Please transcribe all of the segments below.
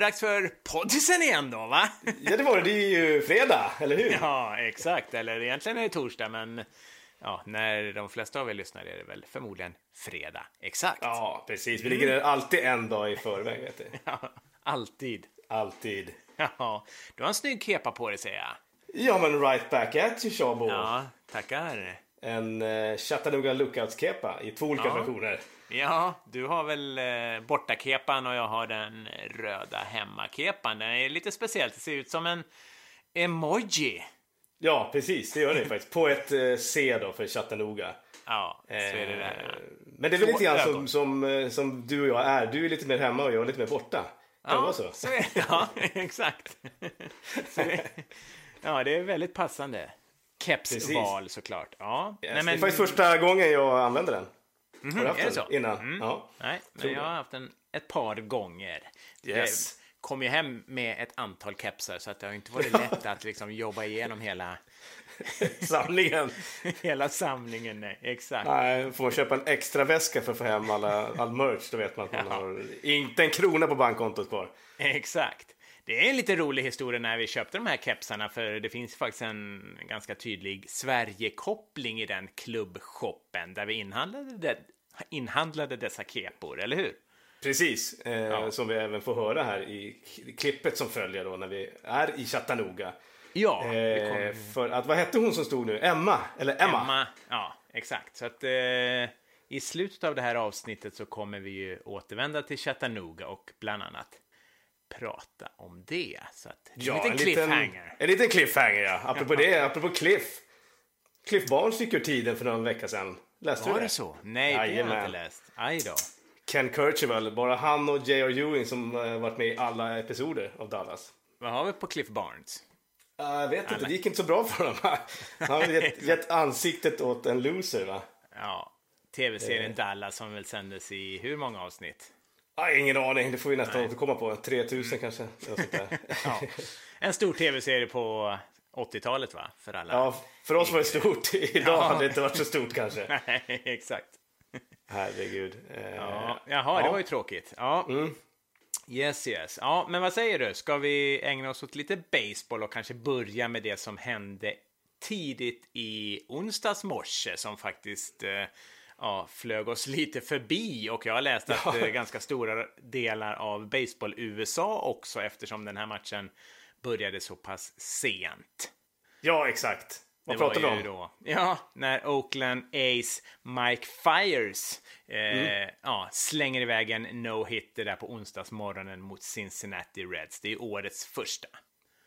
det dags för poddisen igen då, va? Ja, det var det. Det är ju fredag, eller hur? Ja, exakt. Eller egentligen är det torsdag, men ja, när de flesta av er lyssnar är det väl förmodligen fredag. Exakt. Ja, precis. Vi ligger alltid en dag i förväg, vet du. Ja, alltid. Alltid. Ja, du har en snygg kepa på dig, säger jag. Ja, men right back at you, Shabo. Ja, tackar. En uh, Chattanooga Lookouts-kepa i två olika Ja. versioner. Ja, du har väl eh, bortakepan och jag har den röda hemmakepan. Den är lite speciell. Det ser ut som en emoji. Ja, precis. Det gör det faktiskt. På ett uh, C då för Chattanooga. Ja, så är det där. Eh, Men det är väl lite grann som, som, eh, som du och jag är. Du är lite mer hemma och jag är lite mer borta. Kan det vara så? så är det. Ja, exakt. Det, ja, det är väldigt passande. Kepsval såklart. Ja. Yes. Det är faktiskt första gången jag använder den. Har du haft är det så? innan? Ja. Nej, men jag har haft den ett par gånger. Yes. Jag kom ju hem med ett antal kepsar så att det har inte varit lätt att liksom jobba igenom hela, Samlingen. hela samlingen. Nej, exakt. Nej, får man köpa en extra väska för att få hem alla, all merch, då vet man att man Ja. har inte en krona på bankkontot kvar. Exakt. Det är en lite rolig historia när vi köpte de här kepsarna för det finns faktiskt en ganska tydlig Sverige-koppling i den klubbshoppen där vi inhandlade, det, inhandlade dessa kepor, eller hur? Precis, eh, Ja. som vi även får höra här i klippet som följer då när vi är i Chattanooga. Ja, Eh, för att, vad hette hon som stod nu? Emma? Eller Emma? Emma. Ja, exakt. Så att eh, i slutet av det här avsnittet så kommer vi ju återvända till Chattanooga och bland annat prata om det. Så att en liten cliffhanger. En liten cliffhanger, ja. Apropå det, apropå Cliff. Cliff Barnes gick ur tiden för någon vecka sedan. Läste Var du det det? så? Nej, det har jag inte läst. Aj då. Ken Kirchwell, bara han och J.R. Ewing som uh, varit med i alla episoder av Dallas. Vad har vi på Cliff Barnes? Uh, jag vet inte, det gick inte så bra för honom. Han har gett, gett ansiktet åt en loser, va? Ja, tv-serien Dallas som väl sändes i hur många avsnitt? Ah, ingen aning, det får vi nästan återkomma på. 3000 kanske. eller sånt där. Ja, en stor tv-serie på 80-talet va? För alla. ja, för oss var det stort. Idag Ja. hade det inte varit så stort kanske. Nej, exakt. Herregud. Eh, Ja, jaha, det var ju tråkigt. Ja. Yes, yes. Ja, men vad säger du? Ska vi ägna oss åt lite baseball och kanske börja med det som hände tidigt i onsdags morse som faktiskt eh, ja, flög oss lite förbi och jag har läst att eh, ganska stora delar av baseball USA också eftersom den här matchen började så pass sent. Ja, exakt. Vad Det pratar vi om? Då, ja, när Oakland Ace Mike Fires eh, ja, slänger iväg en no-hitter där på onsdagsmorgonen mot Cincinnati Reds. Det är årets första.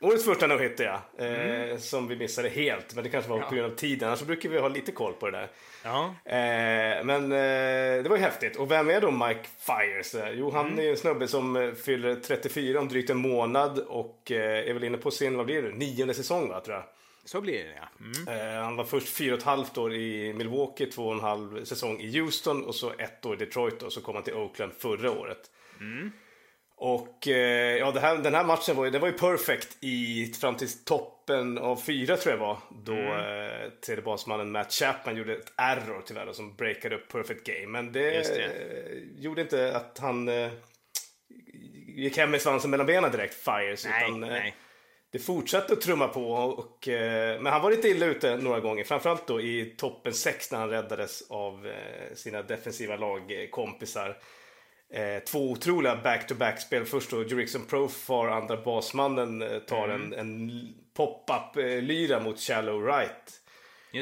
Årets första no hitter ja. Eh, Mm. Som vi missade helt. Men det kanske var på grund av tiden. Annars så brukar vi ha lite koll på det där. Ja, Eh, men eh, det var ju häftigt. Och vem är då Mike Fires? Eh, Jo, han Mm. är en snubbe som eh, fyller 34 om drygt en månad och är väl inne på sin, vad blir det, nionde säsong va, tror jag. så blir det ja. Mm. Han var först fyra och ett halvt år i Milwaukee, två och en halv säsong i Houston och så ett år i Detroit och så kom han till Oakland förra året. Och eh, ja, här, den här matchen var ju, det var ju perfect i, fram till toppen av fyra tror jag var. Då eh, tredje basmannen Matt Chapman gjorde ett error tyvärr då, som breakade upp perfect game. Men det, det. eh, gjorde inte att han eh, gick hem med svansen mellan benen direkt, Fires. Nej, utan, eh, nej. det fortsatte att trumma på, och, eh, men han var lite illa ute några gånger. Framförallt då i toppen 6 när han räddades av sina defensiva lagkompisar. Eh, två otroliga back-to-back-spel. Först då Jurickson Profar, andra basmannen, eh, tar en, en pop-up-lyra mot Shallow Right.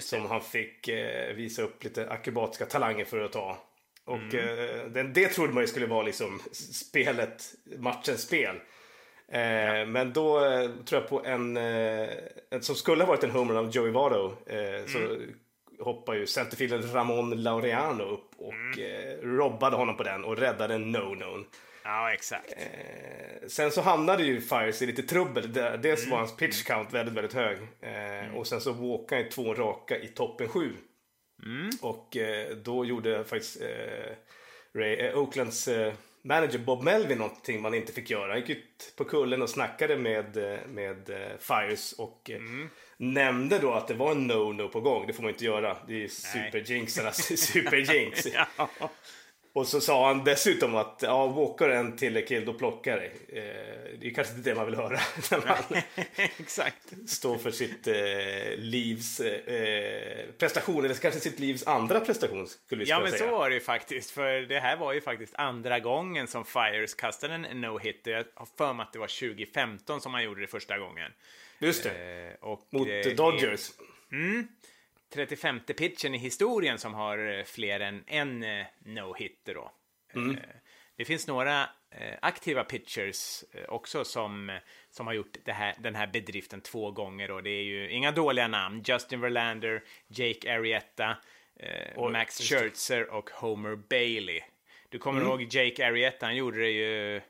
Som han fick eh, visa upp lite akrobatiska talanger för att ta. Och Mm. eh, det, det trodde man ju skulle vara liksom spelet, matchens spel. Eh, Men då eh, tror jag på en, eh, en som skulle ha varit en homerun av Joey Votto. Eh, så Mm. hoppar ju centerfielden Ramon Laureano upp och Mm. eh, robbade honom på den och räddade en no-no. Ja, exakt. Eh, sen så hamnade ju Fires i lite trubbel. Dels Mm. var hans pitch count väldigt, väldigt hög. Eh, Och sen så walkade han två raka i toppen sju. Mm. Och eh, då gjorde faktiskt eh, Ray, eh, Oaklands eh, manager Bob Melvin någonting man inte fick göra. Han gick ut på kullen och snackade med, med Fires och Mm. Nämnde då att det var en no-no på gång. Det får man inte göra. Det är superjinxarnas superjinx. Ja. Och så sa han dessutom att ja, Walker en tillräckligt då plockar dig. Eh, det är kanske inte det man vill höra när man Exakt. står för sitt eh, livs eh, prestation, eller kanske sitt livs andra prestation skulle vi Ja, men säga. så var det ju faktiskt. För det här var ju faktiskt andra gången som Fires kastade en no-hitter. Jag har för mig att det var 2015 som han gjorde det första gången. Just det, Eh, och, mot eh, Dodgers. 35 pitchen i historien som har eh, fler än en eh, no-hitter då. Mm. Det finns några aktiva pitchers också som, som har gjort här, den här bedriften två gånger och det är ju inga dåliga namn. Justin Verlander, Jake Arrieta, Oj, Max. Scherzer och Homer Bailey. Du kommer Mm. ihåg Jake Arrieta, han gjorde det ju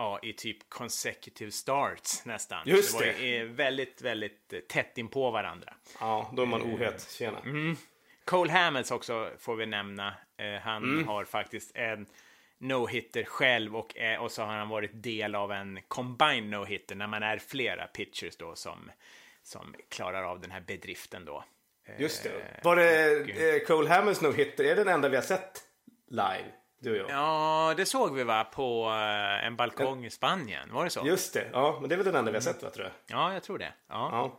ja, i typ consecutive starts nästan. Just det. det. var eh, väldigt, väldigt eh, tätt in på varandra. Ja, då är man ohet. Tjena. Mm. Cole Hamels också får vi nämna. Eh, han Mm. har faktiskt en no-hitter själv och, eh, och så har han varit del av en combined no-hitter när man är flera pitchers då som, som klarar av den här bedriften då. Eh, Just det. Var det eh, Cole Hammers no-hitter? Är det den enda vi har sett live? Du och jag. Ja, det såg vi va på eh, en balkong i Spanien. Var det så? Just det. Ja, men det är väl den enda vi har sett, va, tror jag. Ja, jag tror det. Ja.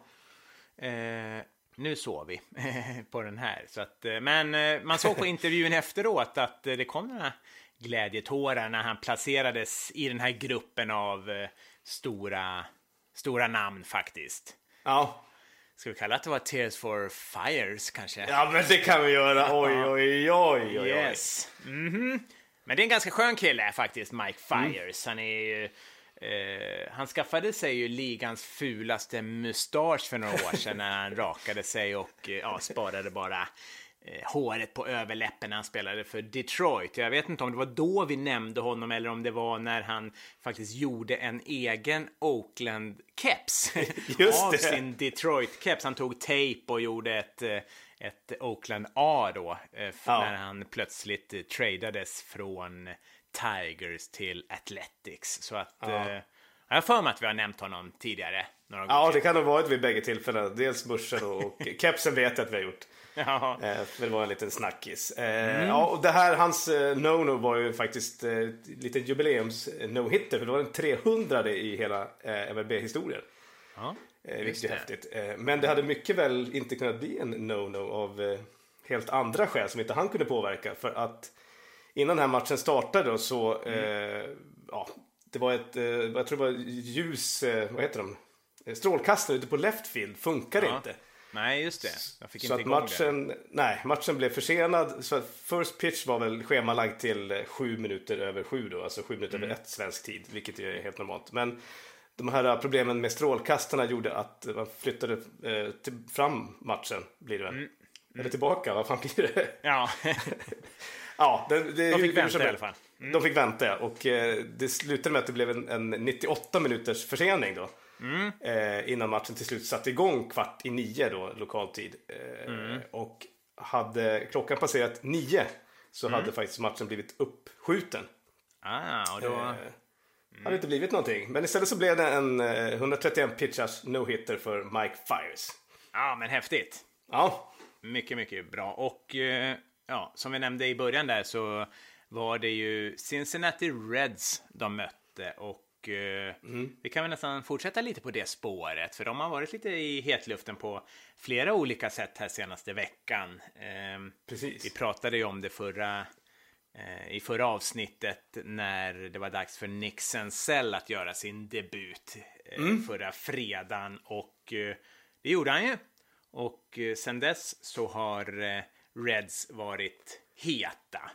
Ja. Eh, nu såg vi på den här. Så att, eh, men eh, man såg på intervjun efteråt att det kom några glädjetårar när han placerades i den här gruppen av stora, stora namn faktiskt. Ja. Ska vi kalla att det var Tears for Fires kanske? ja, men det kan vi göra. Oj, oj, oj, oj. Yes. Mhm. Men det är en ganska skön kille faktiskt, Mike Fires. Han är ju... Eh, han skaffade sig ju ligans fulaste mustasch för några år sedan när han rakade sig och eh, ja, sparade bara håret på överläppen när han spelade för Detroit. Jag vet inte om det var då vi nämnde honom eller om det var när han faktiskt gjorde en egen Oakland-keps av sin Detroit-keps. Han tog tejp och gjorde ett, eh, ett Oakland A då, eh, Ja. när han plötsligt eh, tradades från Tigers till Athletics. Så att Ja. eh, jag har för mig att vi har nämnt honom tidigare. Några Ja, gånger. det kan ha varit vid bägge tillfällena. Dels börsen och, och kepsen vet jag att vi har gjort. Ja. Eh, det var en liten snackis. Eh, ja, och det här, hans eh, no-no var ju faktiskt eh, lite jubileums eh, no-hitter. För det var den 300 i hela eh, MLB-historien. Ja. Vilket är häftigt. Men det hade mycket väl inte kunnat bli en no-no av helt andra skäl som inte han kunde påverka. För att innan den här matchen startade så, eh, ja, det var ett, eh, jag tror det var ljus, eh, vad heter de? Eh, Strålkastare ute på left field funkade Ja. inte. Nej, just det. Jag fick Så inte att igång det. matchen, nej, matchen blev försenad. Så first pitch var väl schemalagd till eh, sju minuter över sju då, alltså sju minuter Mm. över ett svensk tid, vilket är helt normalt. Men de här problemen med strålkastarna gjorde att man flyttade eh, till, fram matchen, blir det väl. Mm. Eller tillbaka, vad fan blir det? Ja, ja, det, det, de fick vänta i alla fall. Mm. De fick vänta och eh, det slutade med att det blev en, en 98 minuters försening då. Mm. Eh, innan matchen till slut satte igång kvart i nio då, lokal tid. Eh, Mm. Och hade klockan passerat nio så Mm. hade faktiskt matchen blivit uppskjuten. Ah, och då... Eh, Hade inte blivit någonting. Men istället så blev det en eh, 131 pitchars no-hitter för Mike Fires. Ja, men häftigt. Ja, Mycket, mycket bra. Och eh, ja, som vi nämnde i början där så var det ju Cincinnati Reds de mötte och eh, vi kan väl nästan fortsätta lite på det spåret för de har varit lite i hetluften på flera olika sätt här senaste veckan. Ehm, precis. vi pratade ju om det förra eh, i förra avsnittet när det var dags för Nick Senzel att göra sin debut eh, förra fredagen och det gjorde han ju. Och sen dess så har Reds varit heta.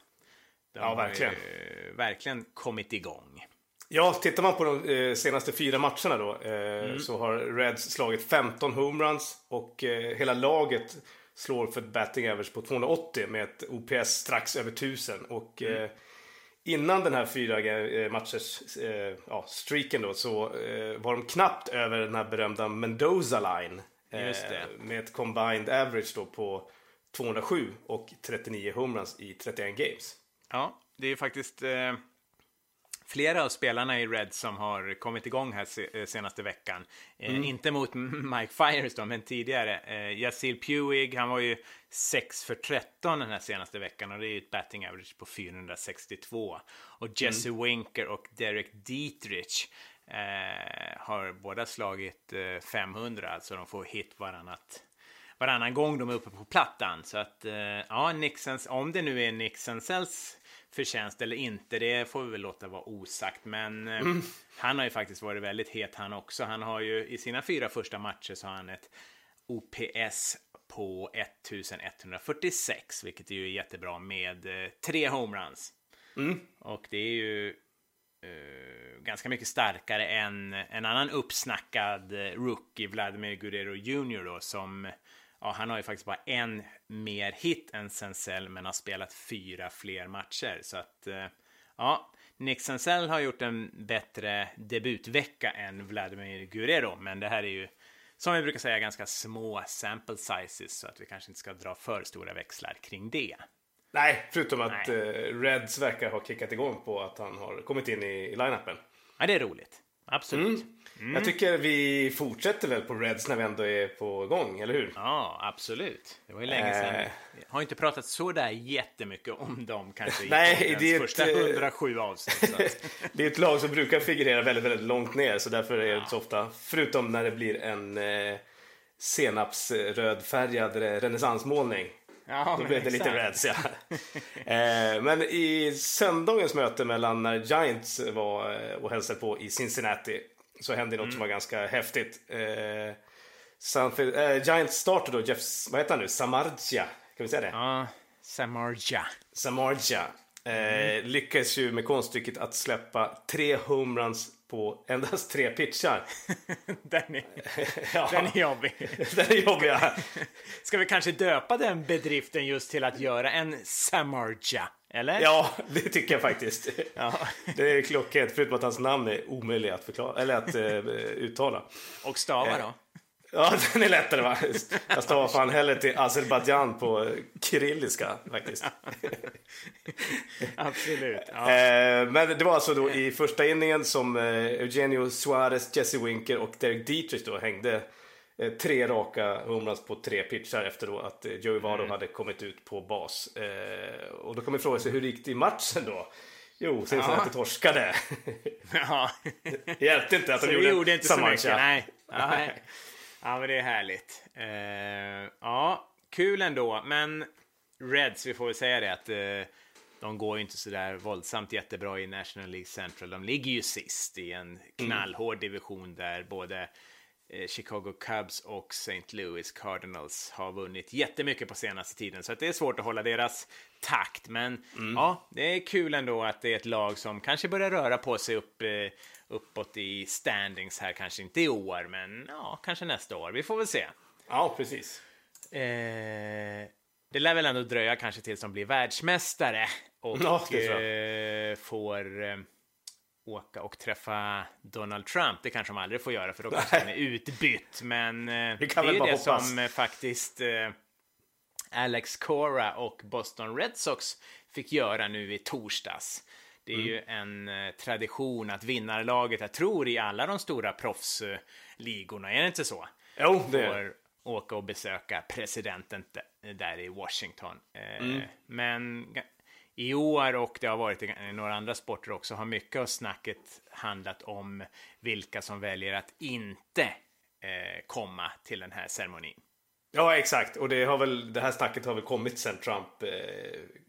De Ja, verkligen. Har, verkligen kommit igång. Ja, tittar man på de eh, senaste fyra matcherna då eh, Mm. så har Reds slagit 15 homeruns och eh, hela laget slår för ett batting average på 280 med ett OPS strax över 1000 och Mm. innan den här fyra matchers ja, streaken då så var de knappt över den här berömda Mendoza line Just det. med ett combined average då på 207 och 39 homeruns i 31 games. Ja, det är faktiskt... Eh, flera av spelarna i Red som har kommit igång här eh, senaste veckan. Mm. Eh, inte mot Mike Fires då, men tidigare. Eh, Yasil Puig, han var ju 6 för 13 den här senaste veckan och det är ju ett batting average på 462. Och Jesse mm. Winker och Derek Dietrich eh, har båda slagit eh, 500, alltså de får hit varannat varannan gång de är uppe på plattan. Så att, eh, ja, Nixons, om det nu är Nixonsels förtjänst eller inte, det får vi väl låta vara osagt. Men eh, mm. han har ju faktiskt varit väldigt het han också. Han har ju i sina fyra första matcher så har han ett OPS på 1146, vilket är ju jättebra med eh, tre homeruns. Mm. Och det är ju uh, ganska mycket starkare än en annan uppsnackad rookie, Vladimir Guerrero Jr. Då, som ja, han har ju faktiskt bara en mer hit än Senzel, men har spelat fyra fler matcher. Så att, eh, ja, Nick Senzel har gjort en bättre debutvecka än Vladimir Guerrero, men det här är ju som vi brukar säga ganska små sample sizes så att vi kanske inte ska dra för stora växlar kring det. Nej, förutom att Nej. Uh, Reds verkar ha kickat igång på att han har kommit in i, i line-upen. Ja, det är roligt. Absolut. Mm. Mm. Jag tycker vi fortsätter väl på Reds när vi ändå är på gång, eller hur? Ja, absolut. Det var ju länge sedan. Eh. Jag har inte pratat så där jättemycket om dem kanske i Nej, det är första ett, 107 avsnitt. det är ett lag som brukar figurera väldigt, väldigt långt ner, så därför är det inte så ofta. Förutom när det blir en eh, senapsrödfärgad renässansmålning. Ja, Då blev det lite Reds, ja. eh, men i söndagens möte mellan när Giants var eh, och hälsade på i Cincinnati så hände något mm. som var ganska häftigt. Eh, Sanfield, eh, Giants starter då, Jeff, vad heter han nu, Samardzija, kan vi säga det? Ja, Samardzija. Samardzija. Eh, mm. lyckades ju med konststycket att släppa tre homeruns på endast tre pitchar. den, är, ja. den är jobbig. den är jobbig, ja. Ska vi kanske döpa den bedriften just till att göra en Samarja? Eller? Ja, det tycker jag faktiskt. Ja. Det är klockrent, förutom att hans namn är omöjlig att, förklara, eller att uh, uttala. Och stava då? Ja, den är lättare va? Jag stavar fan hellre till Azerbajdzjan på kyrilliska faktiskt. Absolut. Ja. Eh, men det var alltså då i första inningen som eh, Eugenio Suarez, Jesse Winker och Derek Dietrich då hängde eh, tre raka homeruns på tre pitchar efter då att Joey Vado mm. hade kommit ut på bas. Och då kan man fråga sig hur gick det i matchen då? Jo, Cincinnati ja. torskade. Ja. Hjälpte inte att de gjorde, gjorde inte så mycket. Nej. Nej. Ja, men det är härligt. Uh, ja, kul ändå. Men Reds, vi får väl säga det att uh, de går ju inte så där våldsamt jättebra i National League Central. De ligger ju sist i en knallhård division där både Chicago Cubs och St. Louis Cardinals har vunnit jättemycket på senaste tiden. Så det är svårt att hålla deras takt. Men mm. ja, det är kul ändå att det är ett lag som kanske börjar röra på sig upp uppåt i standings här, kanske inte i år, men ja, kanske nästa år. Vi får väl se. Ja, precis. Eh, det lär väl ändå dröja kanske tills de blir världsmästare och ja, eh, får eh, åka och träffa Donald Trump. Det kanske de aldrig får göra för då kanske han är utbytt. Men eh, det, det är det hoppas. som eh, faktiskt eh, Alex Cora och Boston Red Sox fick göra nu i torsdags. Det är mm. ju en tradition att vinnarlaget, jag tror i alla de stora proffsligorna, är det inte så? Jo, det är åka och besöka presidenten där i Washington. Mm. Men i år och det har varit i några andra sporter också har mycket av snacket handlat om vilka som väljer att inte eh, komma till den här ceremonin. Ja, exakt. Och det, har väl, det här snacket har väl kommit sen Trump eh,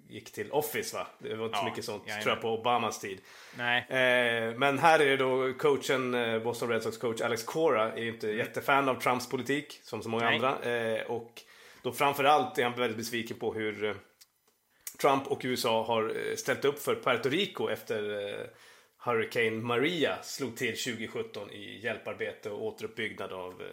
gick till Office va? Det var inte ja, så mycket sånt jajamän. tror jag på Obamas tid. Nej. Eh, men här är det då coachen, eh, Boston Red Sox coach Alex Cora är inte mm. jättefan av Trumps politik som så många Nej. andra. Eh, och då framförallt är han väldigt besviken på hur eh, Trump och USA har eh, ställt upp för Puerto Rico efter eh, Hurricane Maria slog till 2017 i hjälparbete och återuppbyggnad av,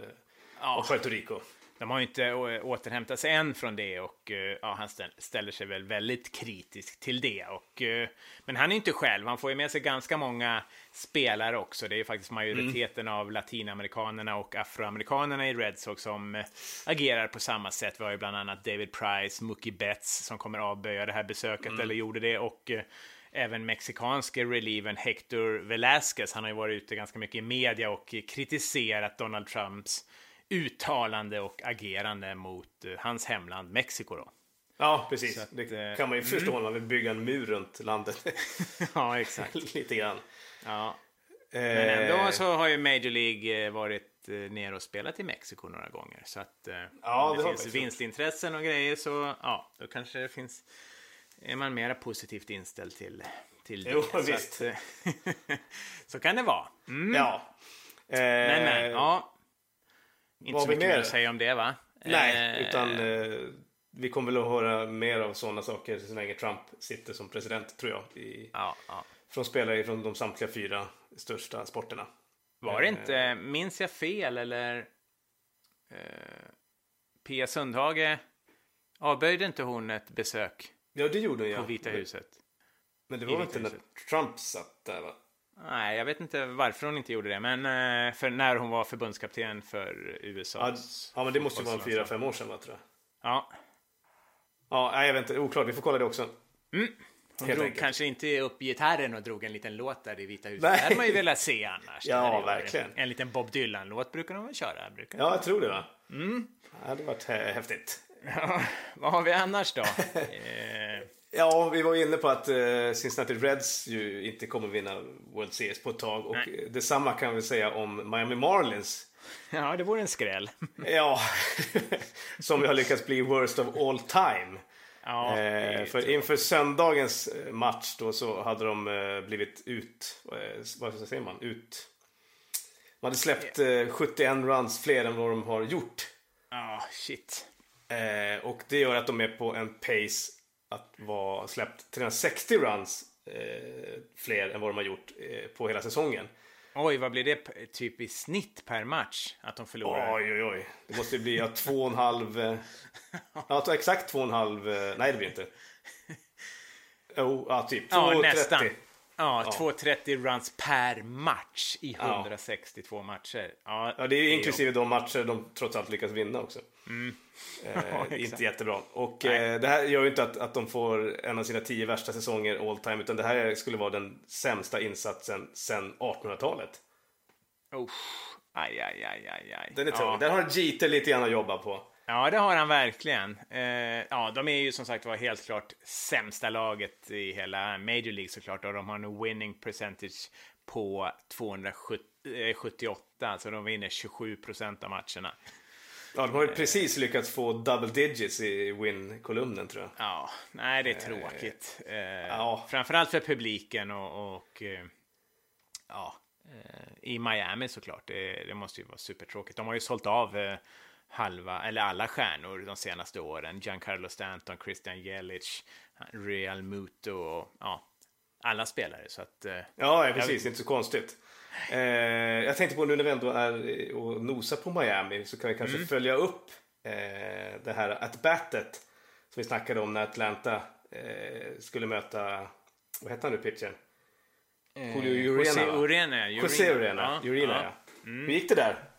ja. av Puerto Rico de har ju inte återhämtat sig än från det och eh, ja, han ställer sig väl väldigt kritisk till det. Och, eh, men han är inte själv, han får ju med sig ganska många spelare också. Det är ju faktiskt majoriteten mm. av latinamerikanerna och afroamerikanerna i Red Sox som eh, agerar på samma sätt. Vi har ju bland annat David Price, Mookie Betts som kommer avböja det här besöket mm. eller gjorde det och även mexikanske relieven Hector Velasquez. Han har ju varit ute ganska mycket i media och kritiserat Donald Trumps uttalande och agerande mot eh, hans hemland Mexiko. Då. Ja, precis. att, det eh, kan man ju förstå när man vill bygga en mur runt landet. ja, exakt. Lite grann. Ja. Eh, Men ändå så har ju Major League varit nere och spelat i Mexiko några gånger. Så att Ja, om det det finns vinstintressen och grejer så ja, då kanske det finns är man mera positivt inställd till, till det. Jo, så, visst. Att, så kan det vara. Mm. Ja. Men, men, ja. Inte så mycket mer att säga om det, va? Nej, Eh, utan eh, vi kommer väl att höra mer av sådana saker så länge Trump sitter som president, tror jag. I, Ja, ja. från spelare från de samtliga fyra största sporterna. Var det Eh, inte, minns jag fel eller? Eh, Pia Sundhage avböjde inte hon ett besök Ja, det gjorde hon ja. på Vita huset? Men det var inte när. Trump satt där, va? Nej, jag vet inte varför hon inte gjorde det, men eh, för när hon var förbundskapten för USA. Ja, men det måste ju vara fyra, fem år sedan, va, tror jag. Ja, Ja, nej, jag vet inte. Oklart. Vi får kolla det också. hon Helt drog enkelt. kanske inte upp gitarren och drog en liten låt där i Vita huset. Nej. Det hade man ju velat se annars. Ja, verkligen. En liten Bob Dylan-låt brukar de väl köra? Brukar Ja, jag tror det, va? Mm. Det hade varit hä- häftigt. Ja, vad har vi annars då? eh, Ja, vi var inne på att eh, Cincinnati Reds ju inte kommer vinna World Series på ett tag. Och Nej. eh, detsamma kan vi säga om Miami Marlins. ja, det vore en skräll. Ja, som ju har lyckats bli worst of all time. Ja, Eh, för inför söndagens eh, match då så hade de eh, blivit ut, eh, vad säger man, ut. De hade släppt eh, 71 runs fler än vad de har gjort. Ja, shit. Eh, och det gör att de är på en pace att vara släppt 360 runs eh, fler än vad de har gjort eh, på hela säsongen. Oj, vad blir det typ i snitt per match att de förlorar? Oj, oj, oj. Det måste bli ja, två och en halv... Eh, ja, exakt två och en halv... Eh, nej, det blir inte. Jo, ja, typ. Ja, 2,30. nästan. Ja, 230 runs per match i Ja. 162 matcher. Ja, Ja, det är inklusive de matcher de trots allt lyckas vinna också. Eh, Ja, exakt. inte jättebra. Och eh, det här gör ju inte att, att de får en av sina tio värsta säsonger all time, utan det här skulle vara den sämsta insatsen sedan 1800-talet. Oh, aj, aj, aj, aj, aj. Den är tung. ja. Den har Jeter lite grann att jobba på. Ja, det har han verkligen. Eh, ja, de är ju som sagt var helt klart sämsta laget i hela Major League såklart. Och de har en winning percentage på 278. Alltså de vinner 27 procent av matcherna. Ja, de har ju precis lyckats få double digits i win-kolumnen tror jag. Ja, nej det är tråkigt. Eh, ja. Framförallt för publiken och, och eh, ja, eh, i Miami såklart. Det, det måste ju vara supertråkigt. De har ju sålt av eh, halva, eller alla stjärnor de senaste åren. Giancarlo Stanton, Christian Jelic, Real Muto och ja, alla spelare. Så att, eh, Ja, precis. Inte så konstigt. Eh, jag tänkte på nu när vi ändå är eh, och nosar på Miami så kan vi kanske följa upp eh, det här at-batet som vi snackade om när Atlanta eh, skulle möta, vad hette han nu pitchen? Julio Urena, José? Urena. José Urena. Ja, Urena, ja. ja. Hur gick det där?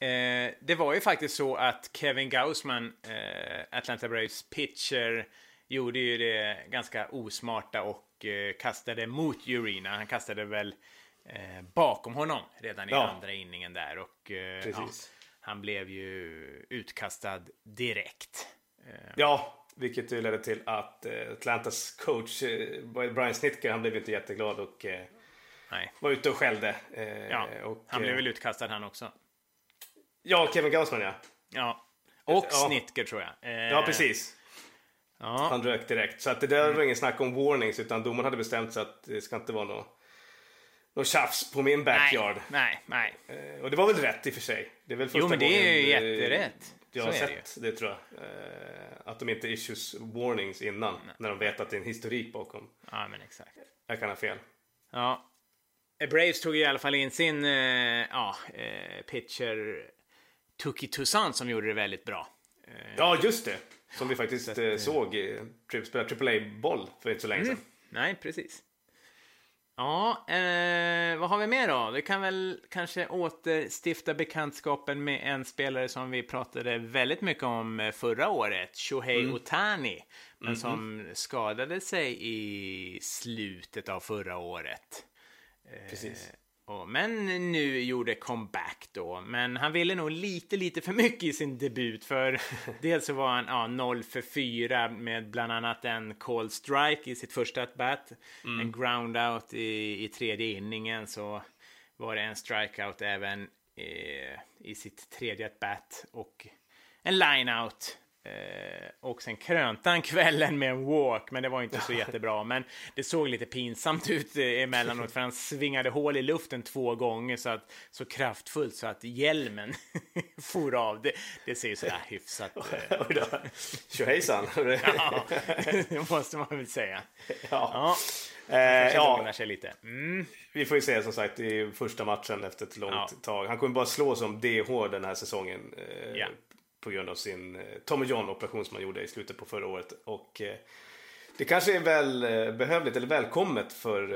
Eh, det var ju faktiskt så att Kevin Gausman, eh, Atlanta Braves pitcher, gjorde ju det ganska osmarta och eh, kastade mot Urena. Han kastade väl eh, bakom honom redan i Ja. andra inningen där och eh, ja, han blev ju utkastad direkt. Eh, Ja, vilket ju ledde till att Atlantas coach Brian Snitker, han blev inte jätteglad och nej. var ute och skällde. Ja, och, han blev väl utkastad han också. Ja, Kevin Gausman ja. Ja. Och Ja. Snitker tror jag. Eh, Ja, precis. Ja. Han rök direkt. Så att det där var ingen snack om warnings utan domaren hade bestämt sig att det ska inte vara något något tjafs på min backyard. Nej, nej, nej. Eh, och det var väl rätt i och för sig. Det är väl första Jo, men det är ju gången, eh, jätterätt. Jag har är det sett det, tror jag. Eh, att de inte issues warnings innan. När de vet att det är en historik bakom. Ja, men exakt. Jag kan ha fel. Ja. Braves tog i alla fall in sin ja, pitcher Tuki Toussaint som gjorde det väldigt bra. Eh, Ja, just det. Som vi faktiskt eh, såg eh, tri- spela AAA-boll för inte så länge sedan. Nej, precis. Ja, eh, vad har vi mer då? Vi kan väl kanske återstifta bekantskapen med en spelare som vi pratade väldigt mycket om eh, förra året, Shohei mm. Otani, men mm -hmm. som skadade sig i slutet av förra året. Precis. Men nu gjorde comeback då. Men han ville nog lite, lite för mycket i sin debut. För dels så var han ja, 0 för 4 med bland annat en call strike i sitt första at-bat. Mm. En ground out i, i tredje inningen. Så var det en strikeout även eh, i sitt tredje at-bat. Och en line-out Eh, och sen krönte han kvällen med en walk, men det var inte så jättebra. Men det såg lite pinsamt ut eh, emellanåt, för han svingade hål i luften två gånger så, att, så kraftfullt så att hjälmen for av. Det, det ser ju sådär hyfsat... Eh. Tjohejsan! ja, det måste man väl säga. Ja. ja. Eh, ja. lite. Mm. Vi får ju se som sagt i första matchen efter ett långt ja. tag. Han kommer bara slå som DH den här säsongen. Eh, ja på grund av sin eh, Tommy John-operation som han gjorde i slutet på förra året. Och eh, det kanske är väl eh, behövligt eller välkommet för,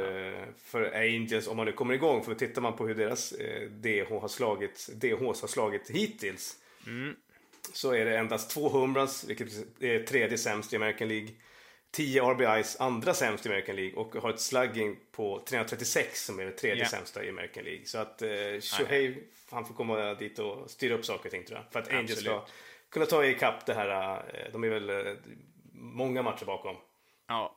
för Angels om man nu kommer igång. För tittar man på hur deras DH har slagit, DHs har slagit hittills mm. så är det endast två humrans, vilket är tredje sämst i American League. 10 RBIs, andra sämst i American League och har ett slugging på 336 som är det tredje yeah. sämsta i American League. Så att eh, Shohei, han får komma dit och styra upp saker och ting tror jag. För att Angels ska kunna ta ikapp det här. Eh, de är väl eh, många matcher bakom. Ja.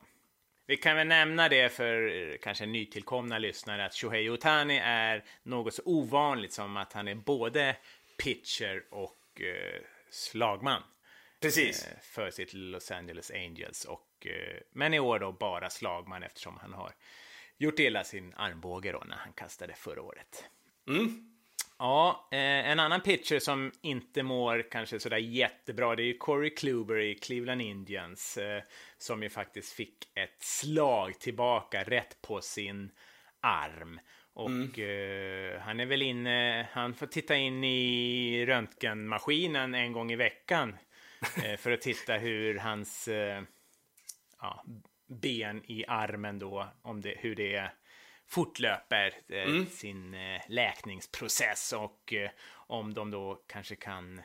Vi kan väl nämna det för eh, kanske nytillkomna lyssnare att Shohei Otani är något så ovanligt som att han är både pitcher och eh, slagman. Precis. För sitt Los Angeles Angels. Och, men i år då bara slagman eftersom han har gjort illa sin armbåge då när han kastade förra året. Mm. Ja, eh, en annan pitcher som inte mår kanske sådär jättebra, det är ju Corey Kluber i Cleveland Indians, som ju faktiskt fick ett slag tillbaka rätt på sin arm. Och mm. eh, han är väl inne, han får titta in i röntgenmaskinen en gång i veckan Eh, för att titta hur hans eh, ja, ben i armen då, om det, hur det fortlöper eh, mm. sin läkningsprocess och om de då kanske kan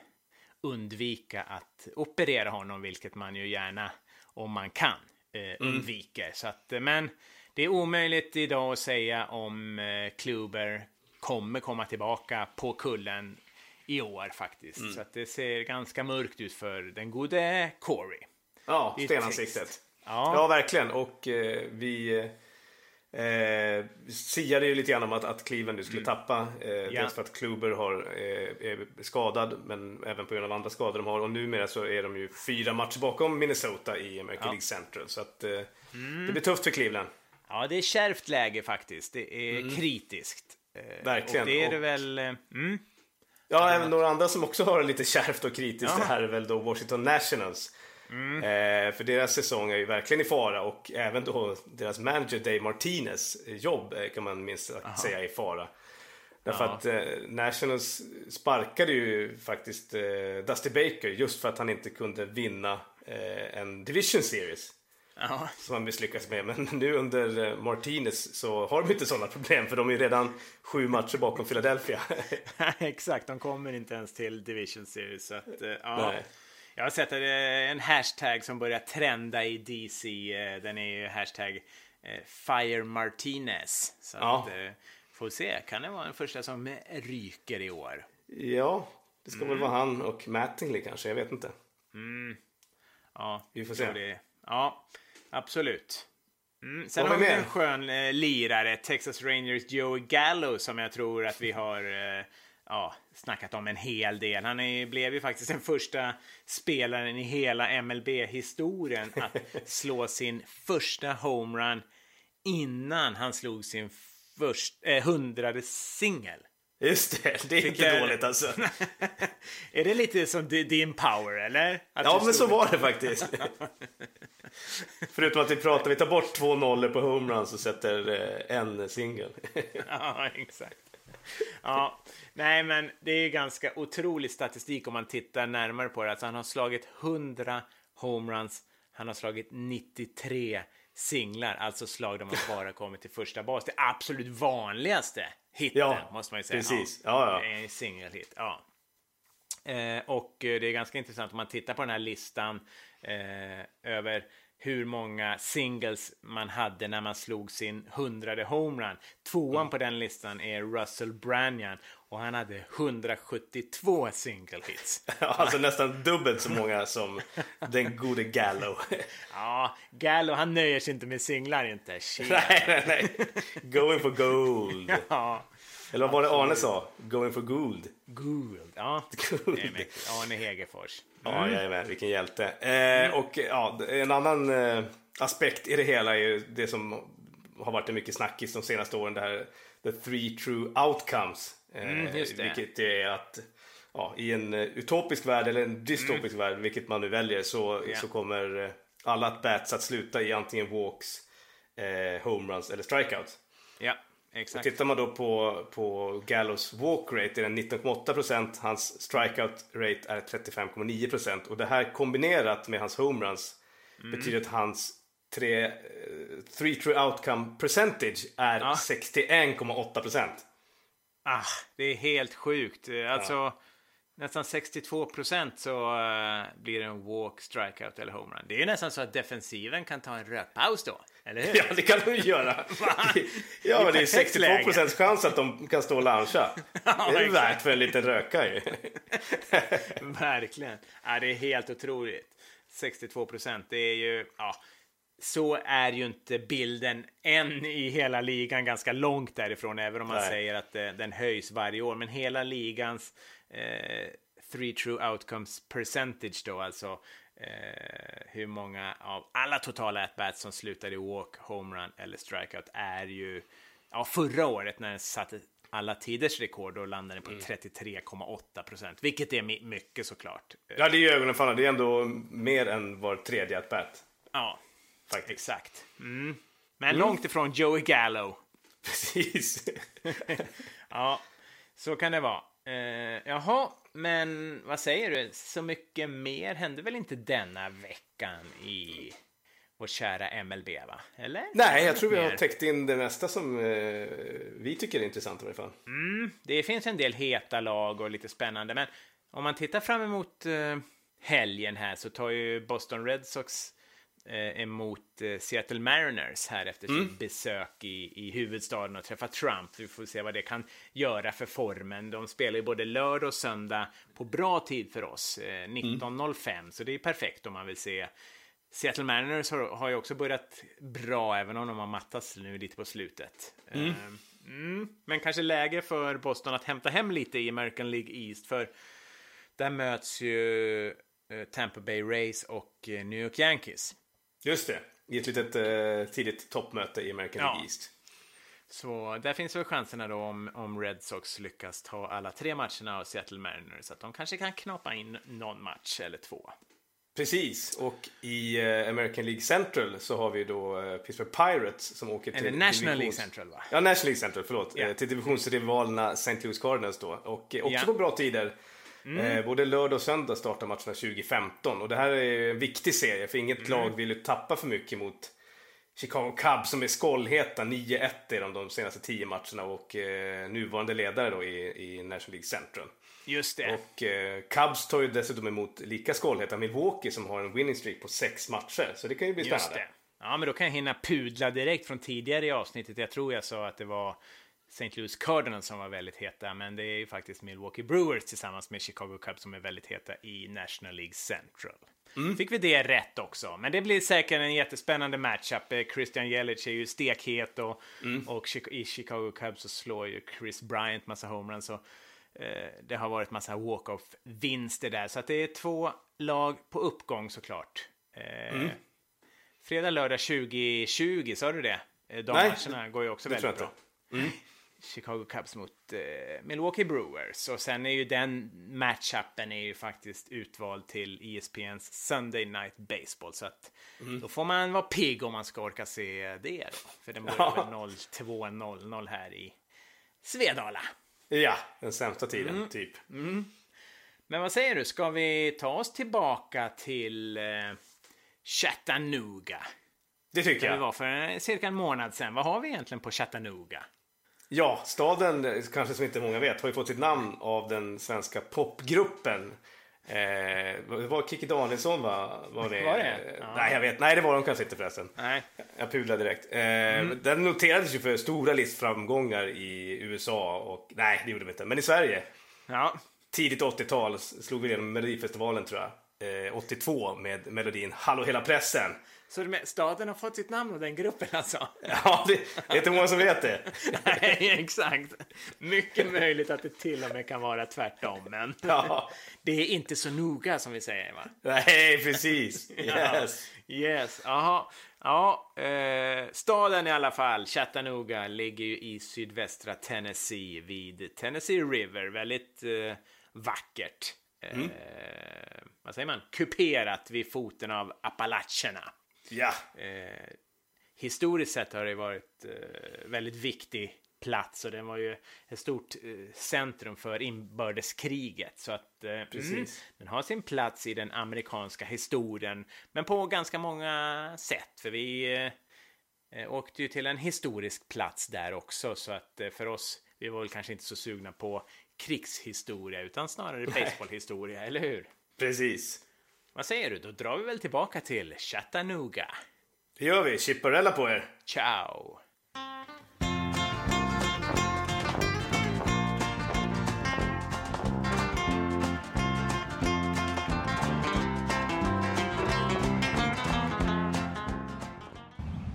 undvika att operera honom, vilket man ju gärna, om man kan, mm. undviker. Mm. Så att, men det är omöjligt idag att säga om Kluber kommer komma tillbaka på kullen i år faktiskt. Mm. Så att det ser ganska mörkt ut för den gode Corey. Ja, stenansiktet. Ja. ja, verkligen. Och eh, vi eh, siade ju lite grann om att, att Cleveland nu skulle mm. tappa. Eh, ja. Dels för att Kluber har, eh, är skadad, men även på grund av andra skador de har. Och numera så är de ju fyra matcher bakom Minnesota i American ja. League Central. Så att eh, mm. det blir tufft för Cleveland. Ja, det är kärvt läge faktiskt. Det är mm. kritiskt. Eh, Verkligen. Och det är det väl... Mm. Ja, även några andra som också har lite kärvt och kritiskt ja. det här är väl då Washington Nationals. Mm. Eh, för deras säsong är ju verkligen i fara och även då deras manager Dave Martinez jobb eh, kan man minst sagt säga är i fara. Därför ja. att eh, Nationals sparkade ju faktiskt eh, Dusty Baker just för att han inte kunde vinna eh, en division series. Ja. Som han misslyckats med. Men nu under eh, Martinez så har de inte sådana problem för de är redan sju matcher bakom Philadelphia. Exakt, de kommer inte ens till Division Series. Så att, ja. Jag har sett en hashtag som börjar trenda i DC. Eh, den är ju hashtag Fire Martinez. Så ja. att, får se, kan det vara den första som ryker i år? Ja, det ska mm. väl vara han och Mattingly kanske, jag vet inte. Mm. Ja, vi får se. Det. Ja, Absolut. Mm. Sen har vi en skön eh, lirare, Texas Rangers Joey Gallo, som jag tror att vi har eh, ja, snackat om en hel del. Han är, blev ju faktiskt den första spelaren i hela MLB-historien att slå sin första homerun innan han slog sin först, eh, hundrade singel. Just det, det är inte jag... dåligt alltså. är det lite som din power eller? Att ja, men så var det faktiskt. Förutom att vi pratar, vi tar bort två nollor på homeruns och sätter eh, en singel. ja, exakt. Ja, nej men det är ganska otrolig statistik om man tittar närmare på det. Alltså han har slagit 100 homeruns, han har slagit 93 singlar, alltså slag där man bara kommer till första bas. Det absolut vanligaste hitten, Ja, måste man ju säga. precis. Ja, ja. En singelhit, ja. Eh, och eh, det är ganska intressant om man tittar på den här listan eh, över hur många singles man hade när man slog sin hundrade homerun. Tvåan Mm. på den listan är Russell Branyan och han hade 172 single hits. alltså nästan dubbelt så många som den gode Gallo. Ja, Gallo han nöjer sig inte med singlar inte. Nej, nej, nej. Going for gold. Ja, Eller vad var det Arne sa? Going for gold. Gould. Ja. Arne Hegerfors. Ja, jajamän, vilken hjälte. Eh, och ja, en annan eh, aspekt i det hela är ju det som har varit en mycket snackis de senaste åren. Det här the three true outcomes. Eh, Mm. Vilket är att ja, i en eh, utopisk värld eller en dystopisk värld, vilket man nu väljer, så, Mm. Ja. så kommer eh, alla att bats att sluta i antingen walks, eh, homeruns eller strikeouts. Ja, exakt. Tittar man då på, på Gallos walk rate är den 19,8 procent. Hans strikeout rate är 35,9 procent. Och det här kombinerat med hans homeruns Mm. betyder att hans tre, eh, three true outcome percentage är Ja. 61,8 procent. Ah, det är helt sjukt. Eh, Alltså, nästan 62 procent så eh, blir det en walk, strikeout eller homerun. Det är ju nästan så att defensiven kan ta en rökpaus då. Eller hur? Ja, det kan de ju göra. ja, men det är perfekt 62 läge. procents chans att de kan stå och luncha. Det är värt för en liten rökare ju. Verkligen. Ja, det är helt otroligt. 62 procent, det är ju... Ja, så är ju inte bilden än i hela ligan ganska långt därifrån, även om man Nej. säger att eh, den höjs varje år. Men hela ligans eh, three true outcomes percentage då, alltså eh, hur många av alla totala at-bats som slutar i walk, homerun eller strikeout är ju... Ja, förra året när den satte alla tiders rekord och landade på 33,8 procent, vilket är my- mycket såklart. Ja, det är ju ögonenfallande. Det är ändå mer än var tredje at bat. Ja, Faktiskt. exakt. Mm. Men långt ifrån Joey Gallo. Precis. Ja, så kan det vara. Eh, jaha, men vad säger du? Så mycket mer hände väl inte denna veckan i vårt kära MLB, va? Eller? Nej, jag tror vi har täckt in det mesta som eh, vi tycker är intressant i alla fall. Det finns en del heta lag och lite spännande, men om man tittar fram emot eh, helgen här så tar ju Boston Red Sox eh, emot eh, Seattle Mariners här efter sitt besök i, i huvudstaden och träffa Trump. Vi får se vad det kan göra för formen. De spelar ju både lördag och söndag på bra tid för oss, eh, 19.05, så det är perfekt om man vill se Seattle Mariners har, har ju också börjat bra, även om de har mattats nu lite på slutet. Eh, Mm, men kanske läge för Boston att hämta hem lite i American League East, för där möts ju Tampa Bay Rays och New York Yankees. Just det. I ett litet eh, tidigt toppmöte i American Ja. East. Så där finns väl chanserna då om, om Red Sox lyckas ta alla tre matcherna av Seattle Mariners, att de kanske kan knappa in någon match eller två. Precis. Och i eh, American League Central så har vi då eh, Pittsburgh Pirates som åker till... Eller National League Central, va? Ja, National League Central, förlåt. Eh, till divisionsrivalerna St. Louis Cardinals då. Och eh, också Ja. på bra tider. Eh, både lördag och söndag startar matcherna 2015. Och det här är en viktig serie för inget lag vill ju tappa för mycket mot Chicago Cubs som är skållheta. 9-1 är de de senaste 10 matcherna och eh, nuvarande ledare då i, i National League Central. Just det. Och eh, Cubs tar ju dessutom emot lika skållheta Milwaukee som har en winning streak på sex matcher. Så det kan ju bli Just spännande. det. Ja, men då kan jag hinna pudla direkt från tidigare i avsnittet. Jag tror jag sa att det var St. Louis Cardinals som var väldigt heta, men det är ju faktiskt Milwaukee Brewers tillsammans med Chicago Cubs som är väldigt heta i National League Central. Fick vi det rätt också, men det blir säkert en jättespännande matchup. Eh, Christian Jelic är ju stekhet och, och Chi- i Chicago Cubs så slår ju Chris Bryant massa homeruns. Så eh, det har varit massa walk-off-vinster där, så att det är två lag på uppgång såklart. Eh, Fredag, lördag 2020, sa du det? Eh, De Nej, matcherna går ju också väldigt bra. Chicago Cubs mot eh, Milwaukee Brewers. Och sen är ju den matchupen är ju faktiskt utvald till ESPNs Sunday Night Baseball. Så att då får man vara pigg om man ska orka se det då. För den börjar Ja. väl 02.00 här i Svedala. Ja, den sämsta tiden, Mm. typ. Men vad säger du, ska vi ta oss tillbaka till eh, Chattanooga? Det tycker jag. var för cirka en månad sedan. Vad har vi egentligen på Chattanooga? Ja, staden, kanske som inte många vet, har ju fått sitt namn av den svenska popgruppen. Eh, det var Kikki Danielsson va? Var det? Var det? Eh, Ja. Nej, jag vet. Nej, det var de kanske inte förresten. Nej. Jag pudlar direkt. Eh, Mm. Den noterades ju för stora listframgångar i USA och nej, det gjorde de inte. Men i Sverige, Ja. tidigt 80-tal, slog vi igenom Melodifestivalen tror jag. Eh, 82 med melodin Hallå hela pressen. Så staden har fått sitt namn av den gruppen alltså? Ja, det, det är inte många som vet det. Nej, exakt. Mycket möjligt att det till och med kan vara tvärtom, men Ja. det är inte så noga som vi säger, va? Nej, precis. Yes. Ja, yes, jaha. Ja, eh, staden i alla fall, Chattanooga, ligger ju i sydvästra Tennessee vid Tennessee River. Väldigt eh, vackert. Eh, Vad säger man? Kuperat vid foten av Appalacherna. Ja. Eh, historiskt sett har det varit eh, väldigt viktig plats och den var ju ett stort eh, centrum för inbördeskriget. Så att eh, mm, den har sin plats i den amerikanska historien, men på ganska många sätt. För vi eh, eh, åkte ju till en historisk plats där också, så att eh, för oss, vi var väl kanske inte så sugna på krigshistoria, utan snarare baseballhistoria, eller hur? Precis. Vad säger du? Då drar vi väl tillbaka till Chattanooga. Det gör vi. Chipparella på er. Ciao!